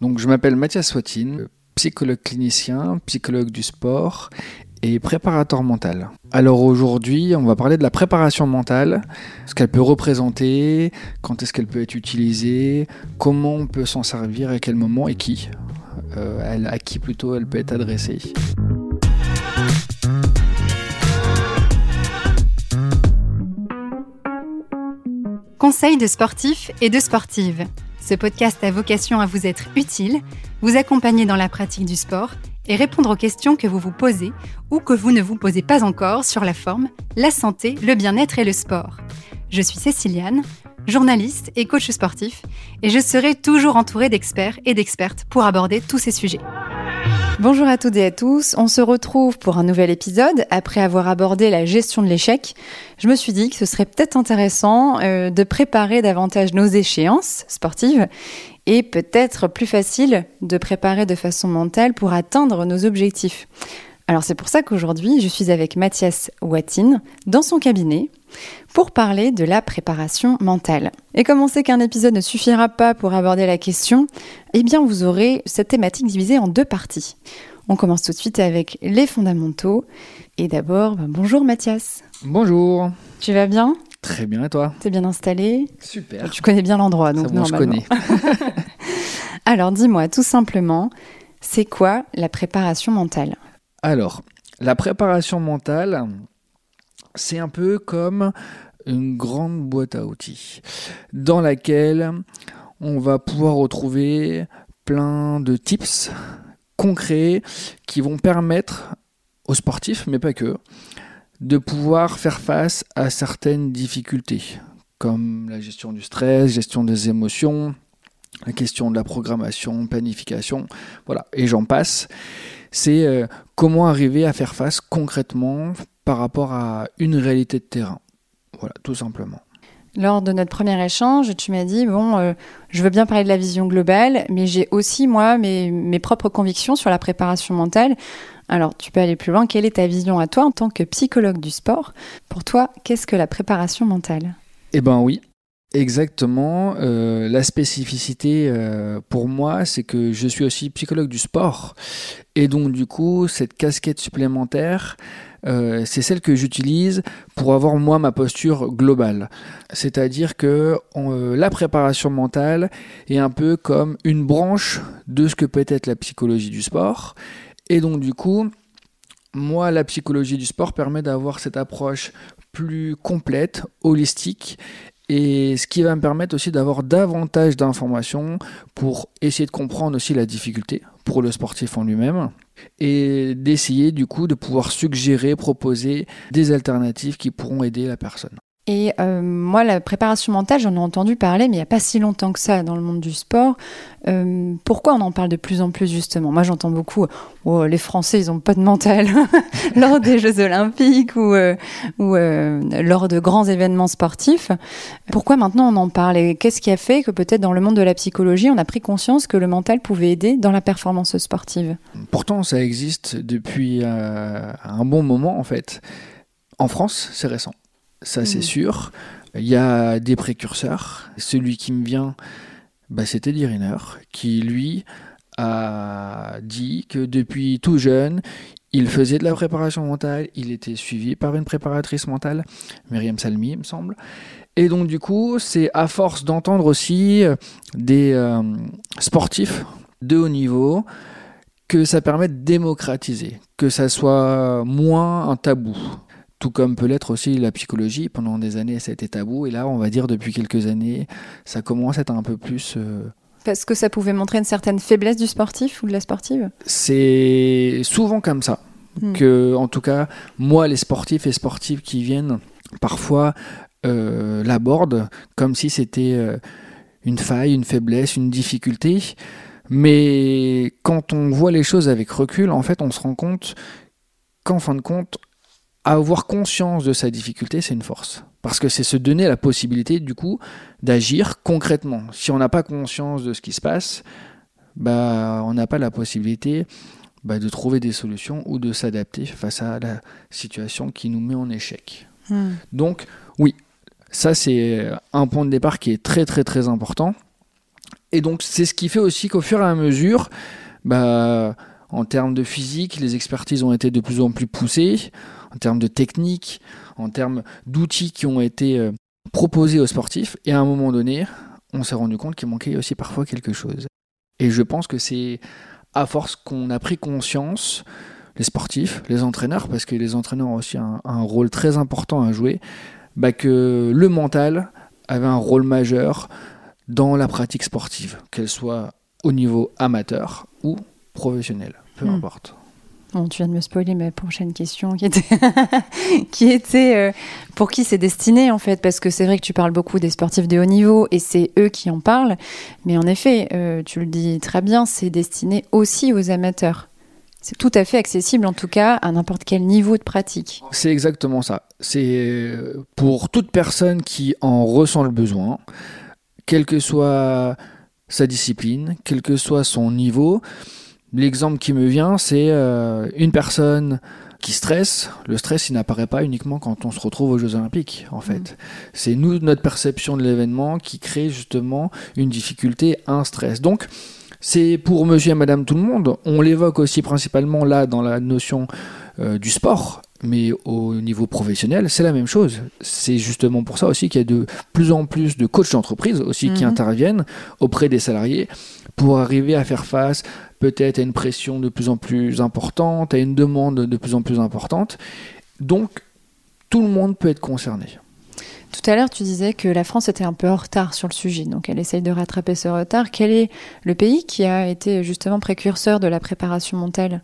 Donc, je m'appelle Mathias Swatine, psychologue clinicien, psychologue du sport et préparateur mental. Alors aujourd'hui, on va parler de la préparation mentale, ce qu'elle peut représenter, quand est-ce qu'elle peut être utilisée, comment on peut s'en servir, à quel moment et qui. Euh, à qui plutôt elle peut être adressée. Conseils de sportifs et de sportives. Ce podcast a vocation à vous être utile, vous accompagner dans la pratique du sport et répondre aux questions que vous vous posez ou que vous ne vous posez pas encore sur la forme, la santé, le bien-être et le sport. Je suis Céciliane, journaliste et coach sportif, et je serai toujours entourée d'experts et d'expertes pour aborder tous ces sujets. Bonjour à toutes et à tous, on se retrouve pour un nouvel épisode. Après avoir abordé la gestion de l'échec, je me suis dit que ce serait peut-être intéressant euh, de préparer davantage nos échéances sportives et peut-être plus facile de préparer de façon mentale pour atteindre nos objectifs. Alors c'est pour ça qu'aujourd'hui je suis avec Mathias Watine dans son cabinet pour parler de la préparation mentale. Et comme on sait qu'un épisode ne suffira pas pour aborder la question, eh bien vous aurez cette thématique divisée en deux parties. On commence tout de suite avec les fondamentaux. Et d'abord, ben, bonjour Mathias. Bonjour. Tu vas bien? Très bien, et toi? T'es bien installé? Super. Tu connais bien l'endroit, donc bon, je connais. Alors dis-moi tout simplement, c'est quoi la préparation mentale? Alors, la préparation mentale, c'est un peu comme une grande boîte à outils dans laquelle on va pouvoir retrouver plein de tips concrets qui vont permettre aux sportifs, mais pas que, de pouvoir faire face à certaines difficultés, comme la gestion du stress, gestion des émotions, la question de la programmation, planification, voilà, et j'en passe. C'est euh, comment arriver à faire face concrètement par rapport à une réalité de terrain. Voilà, tout simplement. Lors de notre premier échange, tu m'as dit, bon, euh, je veux bien parler de la vision globale, mais j'ai aussi, moi, mes, mes propres convictions sur la préparation mentale. Alors, tu peux aller plus loin. Quelle est ta vision à toi en tant que psychologue du sport? Pour toi, qu'est-ce que la préparation mentale? Eh ben oui, exactement. Euh, la spécificité euh, pour moi, c'est que je suis aussi psychologue du sport. Et donc, du coup, cette casquette supplémentaire, euh, c'est celle que j'utilise pour avoir moi ma posture globale. C'est-à-dire que la préparation mentale est un peu comme une branche de ce que peut être la psychologie du sport. Et donc du coup, moi la psychologie du sport permet d'avoir cette approche plus complète, holistique. Et ce qui va me permettre aussi d'avoir davantage d'informations pour essayer de comprendre aussi la difficulté pour le sportif en lui-même et d'essayer du coup de pouvoir suggérer, proposer des alternatives qui pourront aider la personne. Et euh, moi, la préparation mentale, j'en ai entendu parler, mais il n'y a pas si longtemps que ça dans le monde du sport. Euh, pourquoi on en parle de plus en plus, justement? Moi, j'entends beaucoup oh, les Français, ils n'ont pas de mental lors des Jeux Olympiques ou, euh, lors de grands événements sportifs. Pourquoi maintenant on en parle Et qu'est-ce qui a fait que peut-être dans le monde de la psychologie, on a pris conscience que le mental pouvait aider dans la performance sportive? Pourtant, ça existe depuis un bon moment en fait. En France, c'est récent. Ça, c'est Mhm. sûr. Il y a des précurseurs. Celui qui me vient, bah, Teddy Riner, qui lui a dit que depuis tout jeune, il faisait de la préparation mentale, il était suivi par une préparatrice mentale, Myriam Salmi, il me semble. Et donc, du coup, c'est à force d'entendre aussi euh, des euh, sportifs de haut niveau que ça permet de démocratiser, que ça soit moins un tabou. Tout comme peut l'être aussi la psychologie. Pendant des années, ça a été tabou. Et là, on va dire depuis quelques années, ça commence à être un peu plus. euh, Parce que ça pouvait montrer une certaine faiblesse du sportif ou de la sportive? C'est souvent comme ça. Hmm. Que, en tout cas, moi, les sportifs et sportives qui viennent, parfois, euh, l'abordent comme si c'était euh, une faille, une faiblesse, une difficulté. Mais quand on voit les choses avec recul, en fait, on se rend compte qu'en fin de compte, avoir conscience de sa difficulté, c'est une force. Parce que c'est se donner la possibilité, du coup, d'agir concrètement. Si on n'a pas conscience de ce qui se passe, bah, on n'a pas la possibilité bah, de trouver des solutions ou de s'adapter face à la situation qui nous met en échec. Hmm. Donc, oui, ça c'est un point de départ qui est très très très important. Et donc c'est ce qui fait aussi qu'au fur et à mesure, bah, en termes de physique, les expertises ont été de plus en plus poussées, en termes de technique, en termes d'outils qui ont été euh, proposés aux sportifs. Et à un moment donné, on s'est rendu compte qu'il manquait aussi parfois quelque chose. Et je pense que c'est à force qu'on a pris conscience, les sportifs, les entraîneurs, parce que les entraîneurs ont aussi un, rôle très important à jouer, bah que le mental avait un rôle majeur dans la pratique sportive, qu'elle soit au niveau amateur ou professionnel, peu hmm. importe. Tu viens de me spoiler ma prochaine question qui était, qui était euh, pour qui c'est destiné en fait Parce que c'est vrai que tu parles beaucoup des sportifs de haut niveau et c'est eux qui en parlent. Mais en effet, euh, tu le dis très bien, c'est destiné aussi aux amateurs. C'est tout à fait accessible en tout cas à n'importe quel niveau de pratique. C'est exactement ça. C'est euh, pour toute personne qui en ressent le besoin, quelle que soit sa discipline, quel que soit son niveau. L'exemple qui me vient, c'est euh, une personne qui stresse. Le stress, il n'apparaît pas uniquement quand on se retrouve aux Jeux Olympiques, en fait. Mm. C'est nous, notre perception de l'événement, qui crée justement une difficulté, un stress. Donc, c'est pour monsieur et madame tout le monde. On l'évoque aussi principalement là dans la notion euh, du sport, mais au niveau professionnel, c'est la même chose. C'est justement pour ça aussi qu'il y a de plus en plus de coachs d'entreprise aussi qui mhm. interviennent auprès des salariés pour arriver à faire face peut-être à une pression de plus en plus importante, à une demande de plus en plus importante. Donc, tout le monde peut être concerné. Tout à l'heure, tu disais que la France était un peu en retard sur le sujet, donc elle essaye de rattraper ce retard. Quel est le pays qui a été justement précurseur de la préparation mentale?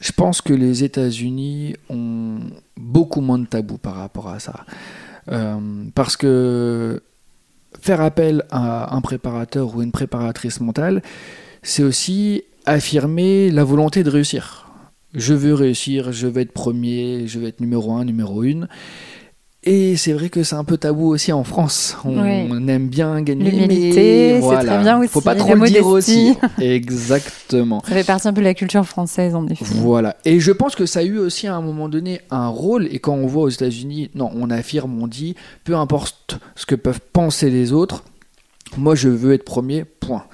Je pense que les États-Unis ont beaucoup moins de tabous par rapport à ça. Euh, parce que faire appel à un préparateur ou une préparatrice mentale, c'est aussi affirmer la volonté de réussir. Je veux réussir, je veux être premier, je veux être numéro un, numéro une. Et c'est vrai que c'est un peu tabou aussi en France. On, aime bien gagner. L'humilité, c'est très bien aussi. Faut pas trop le dire aussi. Exactement. Ça fait partie un peu de la culture française, en effet. Voilà. Et je pense que ça a eu aussi à un moment donné un rôle. Et quand on voit aux États-Unis, non, on affirme, on dit, peu importe ce que peuvent penser les autres, moi je veux être premier, point.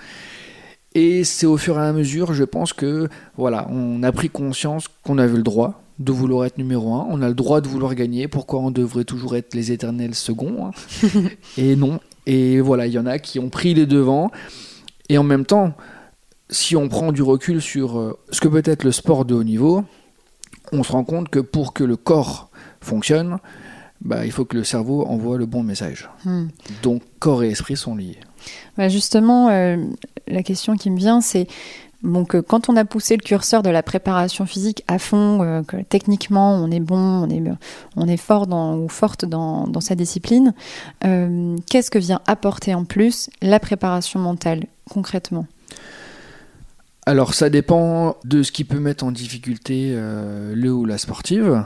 Et c'est au fur et à mesure, je pense que voilà, on a pris conscience qu'on avait le droit de vouloir être numéro un, on a le droit de vouloir gagner, pourquoi on devrait toujours être les éternels seconds hein Et non. Et voilà, il y en a qui ont pris les devants. Et en même temps, si on prend du recul sur euh, ce que peut être le sport de haut niveau, on se rend compte que pour que le corps fonctionne, bah, il faut que le cerveau envoie le bon message. Hmm. Donc corps et esprit sont liés. Bah justement, euh, la question qui me vient, c'est donc, euh, quand on a poussé le curseur de la préparation physique à fond, euh, que techniquement on est bon, on est, on est fort dans, ou forte dans, dans sa discipline, qu'est-ce que vient apporter en plus la préparation mentale concrètement? Alors, ça dépend de ce qui peut mettre en difficulté le ou la sportive.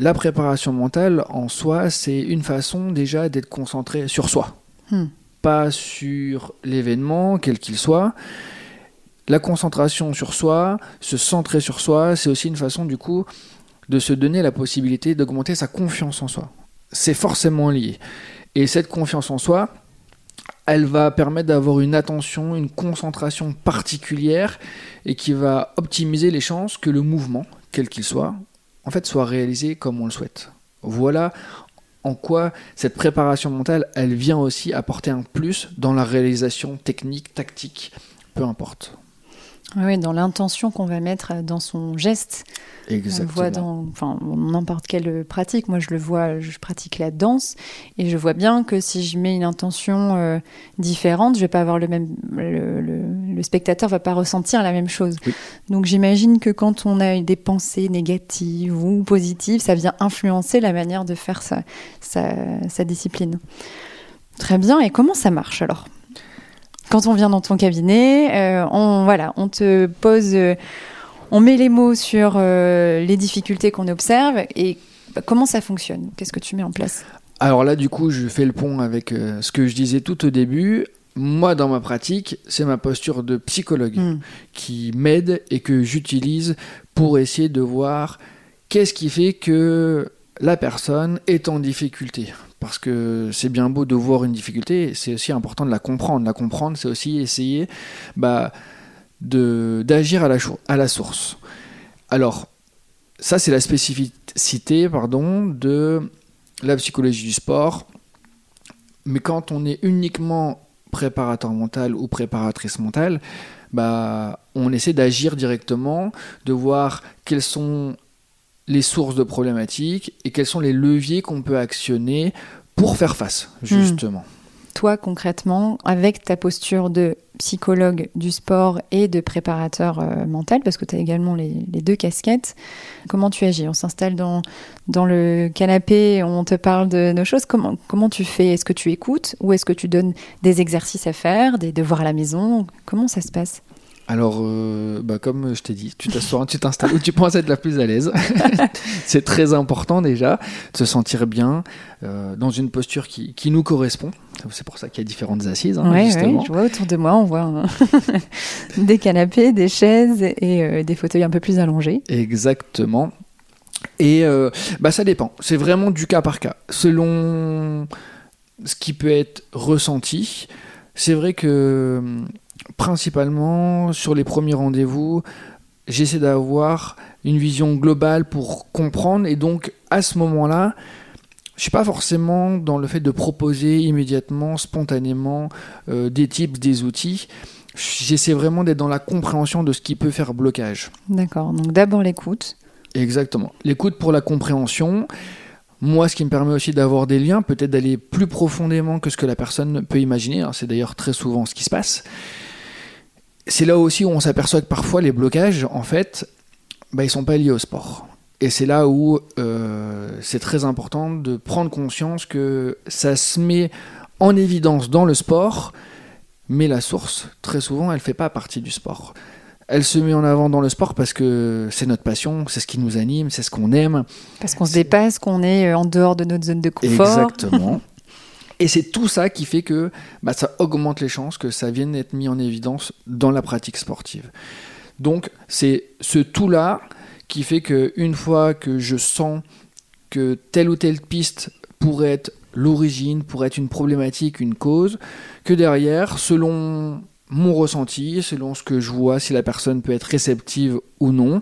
La préparation mentale en soi, c'est une façon déjà d'être concentré sur soi. Hmm pas sur l'événement, quel qu'il soit. La concentration sur soi, se centrer sur soi, c'est aussi une façon du coup de se donner la possibilité d'augmenter sa confiance en soi. C'est forcément lié. Et cette confiance en soi, elle va permettre d'avoir une attention, une concentration particulière et qui va optimiser les chances que le mouvement, quel qu'il soit, en fait soit réalisé comme on le souhaite. Voilà en quoi cette préparation mentale, elle vient aussi apporter un plus dans la réalisation technique, tactique, peu importe. Oui, dans l'intention qu'on va mettre dans son geste. Exactement. On voit dans enfin, n'importe quelle pratique. Moi, je le vois, je pratique la danse et je vois bien que si je mets une intention euh, différente, je vais pas avoir le même. Le, le, spectateur va pas ressentir la même chose. Donc, j'imagine que quand on a des pensées négatives ou positives, ça vient influencer la manière de faire sa, sa, sa discipline. Très bien. Et comment ça marche alors? Quand on vient dans ton cabinet, euh, on, voilà, on te pose, euh, on met les mots sur euh, les difficultés qu'on observe et bah, comment ça fonctionne? Qu'est-ce que tu mets en place? Alors là, du coup, je fais le pont avec ce que je disais tout au début. Moi, dans ma pratique, c'est ma posture de psychologue hmm. qui m'aide et que j'utilise pour essayer de voir qu'est-ce qui fait que la personne est en difficulté. Parce que c'est bien beau de voir une difficulté, c'est aussi important de la comprendre. La comprendre, c'est aussi essayer bah, d'agir à la, à la source. Alors, ça, c'est la spécificité pardon, de la psychologie du sport. Mais quand on est uniquement préparateur mental ou préparatrice mentale, bah, on essaie d'agir directement, de voir quelles sont les sources de problématiques et quels sont les leviers qu'on peut actionner pour faire face, hmm. justement. Toi, concrètement, avec ta posture de psychologue du sport et de préparateur euh, mental, parce que tu as également les, deux casquettes, comment tu agis? On s'installe dans, dans le canapé, on te parle de nos choses. Comment, comment tu fais? Est-ce que tu écoutes ou est-ce que tu donnes des exercices à faire, des devoirs à la maison? Comment ça se passe? Alors, euh, bah, comme je t'ai dit, tu t'assois, tu t'installes où tu penses être la plus à l'aise. c'est très important déjà de se sentir bien euh, dans une posture qui, qui nous correspond. C'est pour ça qu'il y a différentes assises. Hein, oui, je vois autour de moi, on voit hein, des canapés, des chaises et euh, des fauteuils un peu plus allongés. Exactement. Et bah, ça dépend. C'est vraiment du cas par cas. Selon ce qui peut être ressenti, c'est vrai que principalement sur les premiers rendez-vous, j'essaie d'avoir une vision globale pour comprendre et donc à ce moment-là, je suis pas forcément dans le fait de proposer immédiatement, spontanément euh, des types, des outils. J'essaie vraiment d'être dans la compréhension de ce qui peut faire blocage. D'accord, donc d'abord l'écoute. Exactement. L'écoute pour la compréhension. Moi, ce qui me permet aussi d'avoir des liens, peut-être d'aller plus profondément que ce que la personne peut imaginer. C'est d'ailleurs très souvent ce qui se passe c'est là aussi où on s'aperçoit que parfois les blocages, en fait, bah, ils sont pas liés au sport. Et c'est là où euh, c'est très important de prendre conscience que ça se met en évidence dans le sport, mais la source, très souvent, elle fait pas partie du sport. Elle se met en avant dans le sport parce que c'est notre passion, c'est ce qui nous anime, c'est ce qu'on aime. Parce qu'on se dépasse, qu'on est euh, en dehors de notre zone de confort. Exactement. Et c'est tout ça qui fait que bah, ça augmente les chances que ça vienne être mis en évidence dans la pratique sportive. Donc c'est ce tout-là qui fait qu'une fois que je sens que telle ou telle piste pourrait être l'origine, pourrait être une problématique, une cause, que derrière, selon mon ressenti, selon ce que je vois, si la personne peut être réceptive ou non,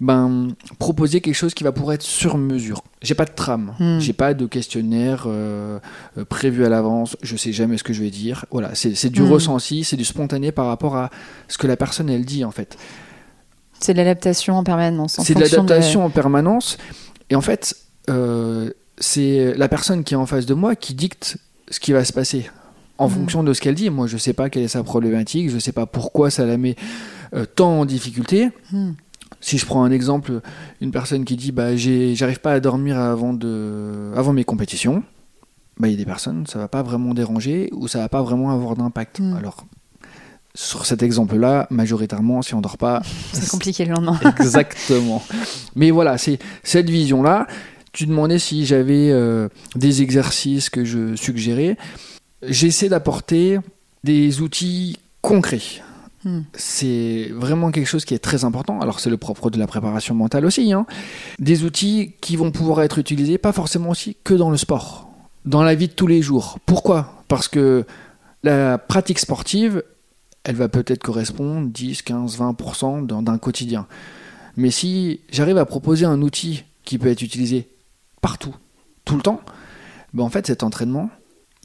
ben, proposer quelque chose qui va pouvoir être sur mesure. J'ai pas de trame, hmm. j'ai pas de questionnaire euh, euh, prévu à l'avance, je sais jamais ce que je vais dire. Voilà, c'est du hmm. ressenti, c'est du spontané par rapport à ce que la personne elle dit en fait. C'est de l'adaptation en permanence. C'est de l'adaptation en permanence. Et en fait, euh, c'est la personne qui est en face de moi qui dicte ce qui va se passer en hmm. fonction de ce qu'elle dit. Moi, je sais pas quelle est sa problématique, je sais pas pourquoi ça la met tant en difficulté. Si je prends un exemple, une personne qui dit bah j'arrive pas à dormir avant de avant mes compétitions, bah il y a des personnes ça va pas vraiment déranger ou ça va pas vraiment avoir d'impact. Hmm. Alors sur cet exemple-là, majoritairement, si on dort pas, c'est compliqué le lendemain. exactement. Mais voilà, c'est cette vision-là. Tu demandais si j'avais euh, des exercices que je suggérais. J'essaie d'apporter des outils concrets. Hmm. C'est vraiment quelque chose qui est très important. Alors c'est le propre de la préparation mentale aussi. Hein. Des outils qui vont pouvoir être utilisés, pas forcément aussi que dans le sport, dans la vie de tous les jours. Pourquoi? Parce que la pratique sportive, elle va peut-être correspondre 10, 15, 20% d'un quotidien. Mais si j'arrive à proposer un outil qui peut être utilisé partout, tout le temps, ben en fait cet entraînement,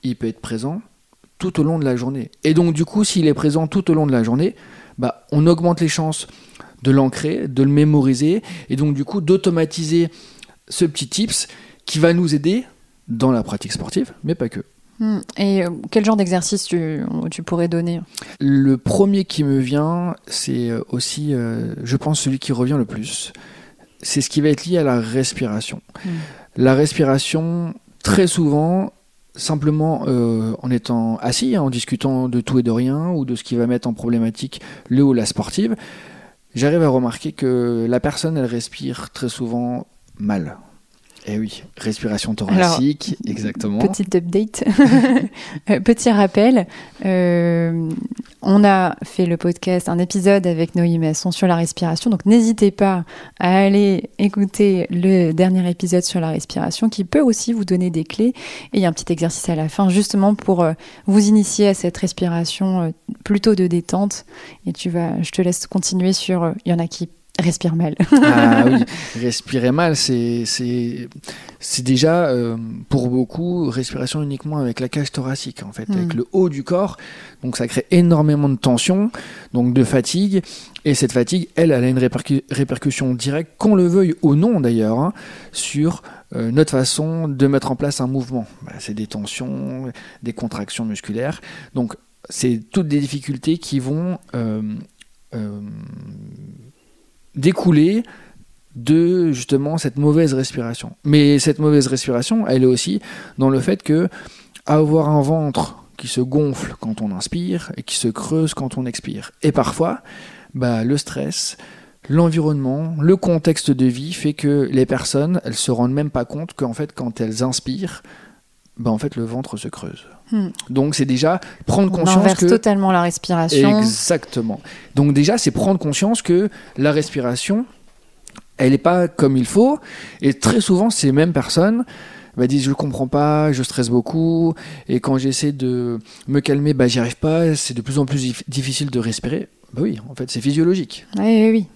il peut être présent tout au long de la journée. Et donc du coup, s'il est présent tout au long de la journée, bah, on augmente les chances de l'ancrer, de le mémoriser, et donc du coup d'automatiser ce petit tips qui va nous aider dans la pratique sportive, mais pas que. Hmm. Et euh, quel genre d'exercice tu, tu, pourrais donner? Le premier qui me vient, c'est euh, aussi, euh, je pense, celui qui revient le plus. C'est ce qui va être lié à la respiration. Hmm. La respiration, très souvent, simplement euh, en étant assis, hein, en discutant de tout et de rien, ou de ce qui va mettre en problématique le ou la sportive, j'arrive à remarquer que la personne, elle respire très souvent mal. Eh oui, respiration thoracique, exactement. Petite update, euh, petit rappel. Euh, on a fait le podcast, un épisode avec Noémie Masson sur la respiration, donc n'hésitez pas à aller écouter le dernier épisode sur la respiration qui peut aussi vous donner des clés. Et il y a un petit exercice à la fin justement pour euh, vous initier à cette respiration plutôt de détente. Et tu vas, je te laisse continuer sur. Il y en a qui respire mal. ah oui, respirer mal, c'est déjà euh, pour beaucoup respiration uniquement avec la cage thoracique en fait, avec mm. le haut du corps. Donc ça crée énormément de tension, donc de fatigue. Et cette fatigue, elle, elle a une répercussion directe, qu'on le veuille ou non d'ailleurs, hein, sur euh, notre façon de mettre en place un mouvement. Bah, c'est des tensions, des contractions musculaires. Donc c'est toutes des difficultés qui vont euh, découler de justement cette mauvaise respiration. Mais cette mauvaise respiration, elle est aussi dans le fait que avoir un ventre qui se gonfle quand on inspire et qui se creuse quand on expire. Et parfois, bah, le stress, l'environnement, le contexte de vie fait que les personnes, elles se rendent même pas compte qu'en fait, quand elles inspirent, bah, en fait, le ventre se creuse. Hmm. Donc c'est déjà prendre conscience on inverse que totalement la respiration. Exactement. Donc déjà c'est prendre conscience que la respiration, elle n'est pas comme il faut. Et très souvent ces mêmes personnes bah, disent je comprends pas, je stresse beaucoup, et quand j'essaie de me calmer, bah j'y arrive pas, c'est de plus en plus difficile de respirer. Bah oui, en fait c'est physiologique. Oui, oui, oui.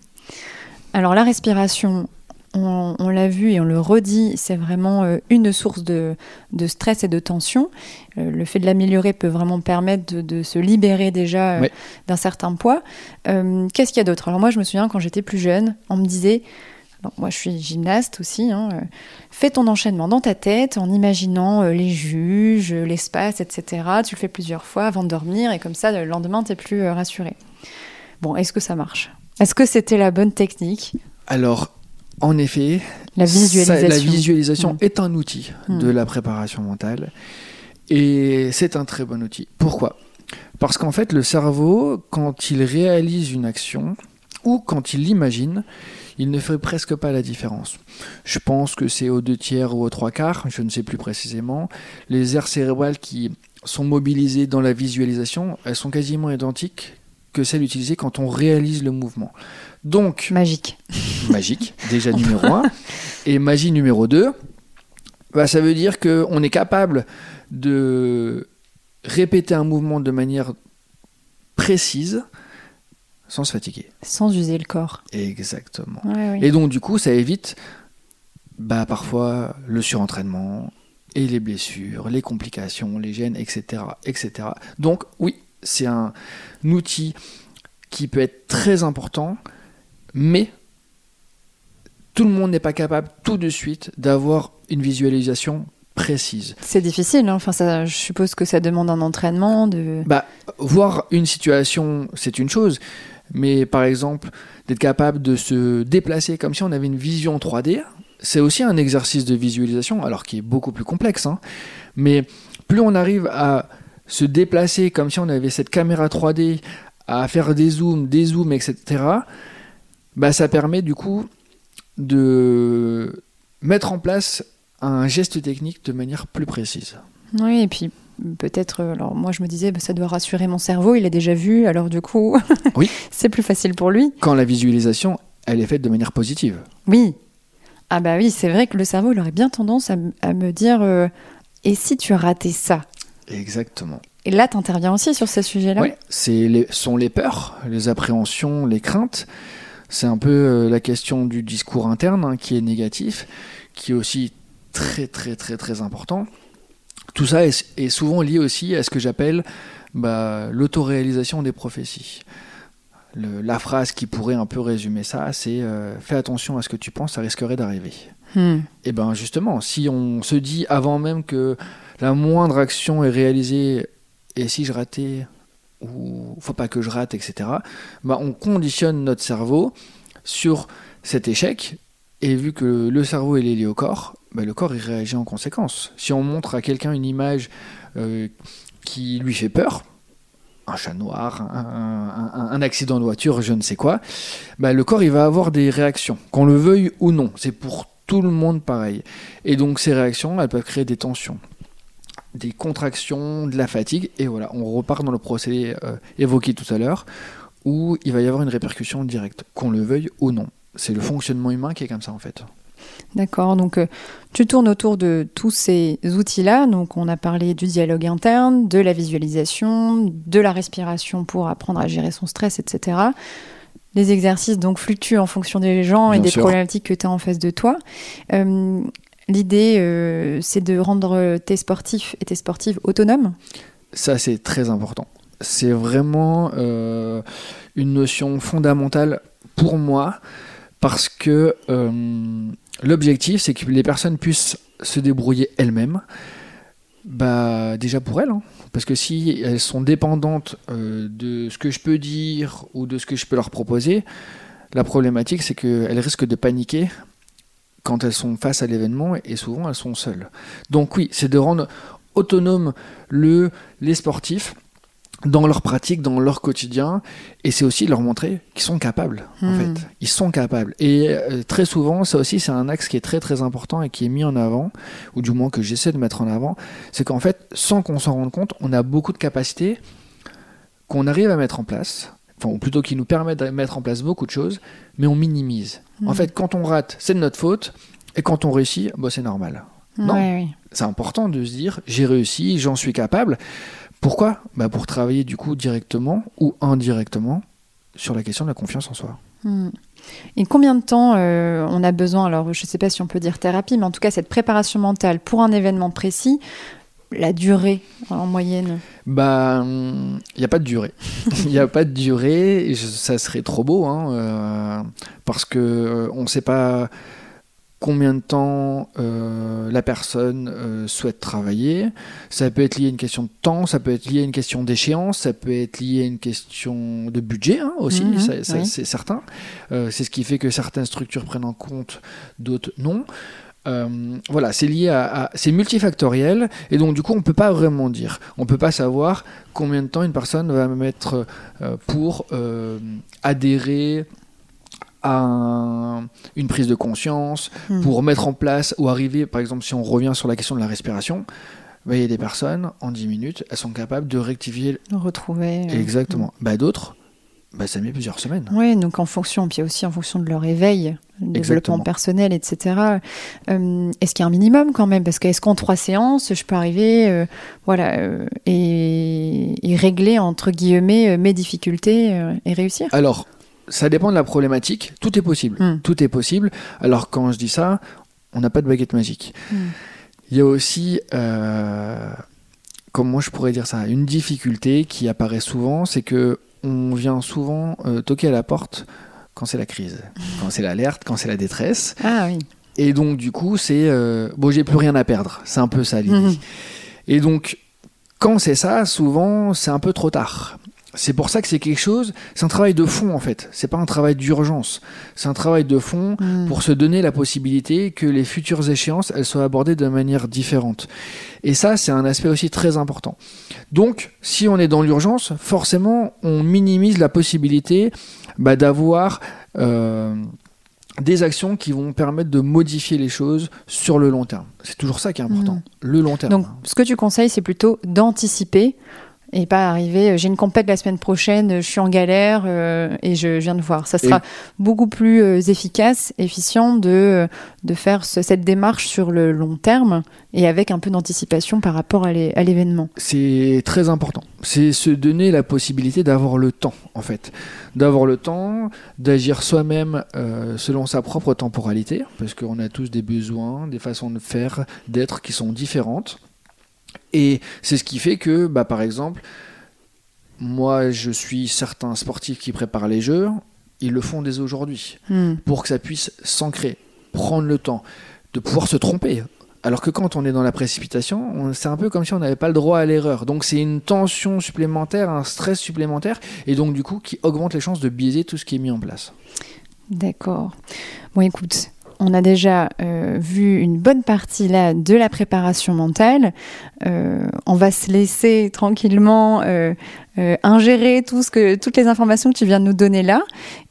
Alors la respiration, on, l'a vu et on le redit, c'est vraiment euh, une source de, stress et de tension. Euh, le fait de l'améliorer peut vraiment permettre de, se libérer déjà euh, d'un certain poids. Qu'est-ce qu'il y a d'autre? Alors moi, je me souviens quand j'étais plus jeune, on me disait, moi je suis gymnaste aussi, hein, fais ton enchaînement dans ta tête en imaginant les juges, l'espace, etc. Tu le fais plusieurs fois avant de dormir et comme ça, le lendemain, tu es plus rassuré. Bon, est-ce que ça marche? Est-ce que c'était la bonne technique? Alors, en effet, la visualisation, la visualisation mm. est un outil mm. de la préparation mentale et c'est un très bon outil. Pourquoi? Parce qu'en fait, le cerveau, quand il réalise une action ou quand il l'imagine, il ne fait presque pas la différence. Je pense que c'est aux deux tiers ou aux trois quarts, je ne sais plus précisément. Les aires cérébrales qui sont mobilisées dans la visualisation, elles sont quasiment identiques que celles utilisées quand on réalise le mouvement. Donc. Magique. Magique, déjà numéro 1. Et magie numéro 2, bah, ça veut dire qu'on est capable de répéter un mouvement de manière précise sans se fatiguer. Sans user le corps. Exactement. Et donc, du coup, ça évite bah, parfois le surentraînement et les blessures, les complications, les gènes, etc. etc. Donc, oui, c'est un outil qui peut être très important mais tout le monde n'est pas capable tout de suite d'avoir une visualisation précise. C'est difficile, hein. enfin, ça, je suppose que ça demande un entraînement. De... Bah, voir une situation, c'est une chose, mais par exemple, d'être capable de se déplacer comme si on avait une vision 3D, c'est aussi un exercice de visualisation, alors qui est beaucoup plus complexe. Hein. Mais plus on arrive à se déplacer comme si on avait cette caméra 3D, à faire des zooms, des zooms, etc., bah, ça permet du coup de mettre en place un geste technique de manière plus précise. Oui, et puis peut-être, alors moi je me disais, bah, ça doit rassurer mon cerveau, il a déjà vu, alors du coup, oui. c'est plus facile pour lui. Quand la visualisation, elle est faite de manière positive. Oui. Ah bah oui, c'est vrai que le cerveau, il aurait bien tendance à, me dire, euh, et si tu as raté ça? Exactement. Et là, tu interviens aussi sur ce sujet-là Oui, ce sont les peurs, les appréhensions, les craintes c'est un peu euh, la question du discours interne hein, qui est négatif, qui est aussi très très très très important. Tout ça est, souvent lié aussi à ce que j'appelle bah, l'autoréalisation des prophéties. la phrase qui pourrait un peu résumer ça, c'est euh, fais attention à ce que tu penses, ça risquerait d'arriver. Hmm. Et bien justement, si on se dit avant même que la moindre action est réalisée, et si je ratais ou faut pas que je rate, etc., bah, on conditionne notre cerveau sur cet échec, et vu que le cerveau est lié au corps, bah, le corps il réagit en conséquence. Si on montre à quelqu'un une image euh, qui lui fait peur, un chat noir, un, accident de voiture, je ne sais quoi, bah, le corps il va avoir des réactions, qu'on le veuille ou non. C'est pour tout le monde pareil. Et donc ces réactions, elles peuvent créer des tensions, des contractions, de la fatigue, et voilà, on repart dans le procédé euh, évoqué tout à l'heure, où il va y avoir une répercussion directe, qu'on le veuille ou non. C'est le fonctionnement humain qui est comme ça en fait. D'accord, donc euh, tu tournes autour de tous ces outils-là. Donc on a parlé du dialogue interne, de la visualisation, de la respiration pour apprendre à gérer son stress, etc. Les exercices donc fluctuent en fonction des gens et des problématiques que tu as en face de toi. Euh, l'idée, euh, c'est de rendre tes sportifs et tes sportives autonomes. Ça, c'est très important. C'est vraiment une notion fondamentale pour moi parce que L'objectif, c'est que les personnes puissent se débrouiller elles-mêmes. Bah, déjà pour elles, hein. parce que si elles sont dépendantes euh, de ce que je peux dire ou de ce que je peux leur proposer, la problématique c'est qu'elles risquent de paniquer quand elles sont face à l'événement et souvent elles sont seules. Donc oui, c'est de rendre autonome le, les sportifs dans leur pratique, dans leur quotidien, et c'est aussi leur montrer qu'ils sont capables, en hmm. fait. Ils sont capables. Et euh, très souvent, ça aussi, c'est un axe qui est très très important et qui est mis en avant, ou du moins que j'essaie de mettre en avant, c'est qu'en fait, sans qu'on s'en rende compte, on a beaucoup de capacités qu'on arrive à mettre en place, enfin, ou plutôt qui nous permettent de mettre en place beaucoup de choses, mais on minimise. En hmm. fait, quand on rate, c'est de notre faute, et quand on réussit, bah, c'est normal. Non, c'est important de se dire, j'ai réussi, j'en suis capable. Pourquoi? Bah Pour travailler du coup directement ou indirectement sur la question de la confiance en soi. Hmm. Et combien de temps euh, on a besoin, alors je ne sais pas si on peut dire thérapie, mais en tout cas cette préparation mentale pour un événement précis, la durée en moyenne? Bah, il n'y a pas de durée. Il n'y a pas de durée, ça serait trop beau, hein, euh, parce que euh, on ne sait pas combien de temps euh, la personne euh, souhaite travailler. Ça peut être lié à une question de temps, ça peut être lié à une question d'échéance, ça peut être lié à une question de budget hein, aussi, mhm, c'est certain. Euh, c'est ce qui fait que certaines structures prennent en compte, d'autres non. voilà, c'est lié à, c'est multifactoriel et donc du coup on peut pas vraiment dire, on peut pas savoir combien de temps une personne va mettre pour adhérer à une prise de conscience, hmm. pour mettre en place ou arriver, par exemple, si on revient sur la question de la respiration, bah, il y a des personnes, en 10 minutes, elles sont capables de rectifier. Retrouver. Euh, Exactement. Hmm. Bah, D'autres, bah, ça met plusieurs semaines. Oui, donc en fonction, puis aussi en fonction de leur éveil, développement personnel, etc. Euh, est-ce qu'il y a un minimum quand même? Parce que est-ce qu'en trois séances, je peux arriver euh, voilà, et, et, régler, entre guillemets, mes difficultés et réussir? Alors, ça dépend de la problématique. Tout est possible. Hmm. Tout est possible. Alors quand je dis ça, on n'a pas de baguette magique. Hmm. Il y a aussi, euh, comment je pourrais dire ça, une difficulté qui apparaît souvent, c'est que on vient souvent euh, toquer à la porte quand c'est la crise, quand c'est l'alerte, quand c'est la détresse. Ah oui. Et donc du coup, c'est euh, bon, j'ai plus rien à perdre. C'est un peu ça l'idée. Hmm. Et donc quand c'est ça, souvent c'est un peu trop tard. C'est pour ça que c'est quelque chose, c'est un travail de fond en fait. C'est pas un travail d'urgence. C'est un travail de fond hmm. pour se donner la possibilité que les futures échéances, elles soient abordées de manière différente. Et ça, c'est un aspect aussi très important. Donc, si on est dans l'urgence, forcément, on minimise la possibilité bah, d'avoir euh, des actions qui vont permettre de modifier les choses sur le long terme. C'est toujours ça qui est important, hmm. le long terme. Donc, ce que tu conseilles, c'est plutôt d'anticiper et pas arriver, euh, j'ai une compète la semaine prochaine, je suis en galère euh, et je viens de voir. Ça sera beaucoup plus euh, efficace, efficient de, de faire cette démarche sur le long terme et avec un peu d'anticipation par rapport à l'événement. C'est très important. C'est se donner la possibilité d'avoir le temps, en fait. D'avoir le temps, d'agir soi-même selon sa propre temporalité, parce qu'on a tous des besoins, des façons de faire, d'être qui sont différentes. Et c'est ce qui fait que, bah, par exemple, moi, je suis certains sportifs qui préparent les jeux, ils le font dès aujourd'hui, hmm. pour que ça puisse s'ancrer, prendre le temps, de pouvoir se tromper. Alors que quand on est dans la précipitation, c'est un peu comme si on n'avait pas le droit à l'erreur. Donc c'est une tension supplémentaire, un stress supplémentaire, et donc du coup qui augmente les chances de biaiser tout ce qui est mis en place. D'accord. Bon écoute, on a déjà euh, vu une bonne partie là de la préparation mentale. Euh, on va se laisser tranquillement euh, ingérer tout ce que, toutes les informations que tu viens de nous donner là.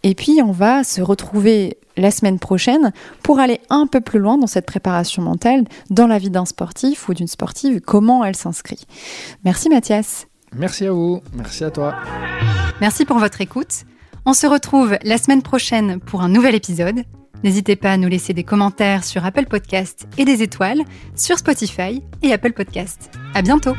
Et puis, on va se retrouver la semaine prochaine pour aller un peu plus loin dans cette préparation mentale, dans la vie d'un sportif ou d'une sportive, comment elle s'inscrit. Merci Mathias. Merci à vous, merci à toi. Merci pour votre écoute. On se retrouve la semaine prochaine pour un nouvel épisode. N'hésitez pas à nous laisser des commentaires sur Apple Podcast et des étoiles sur Spotify et Apple Podcast. À bientôt!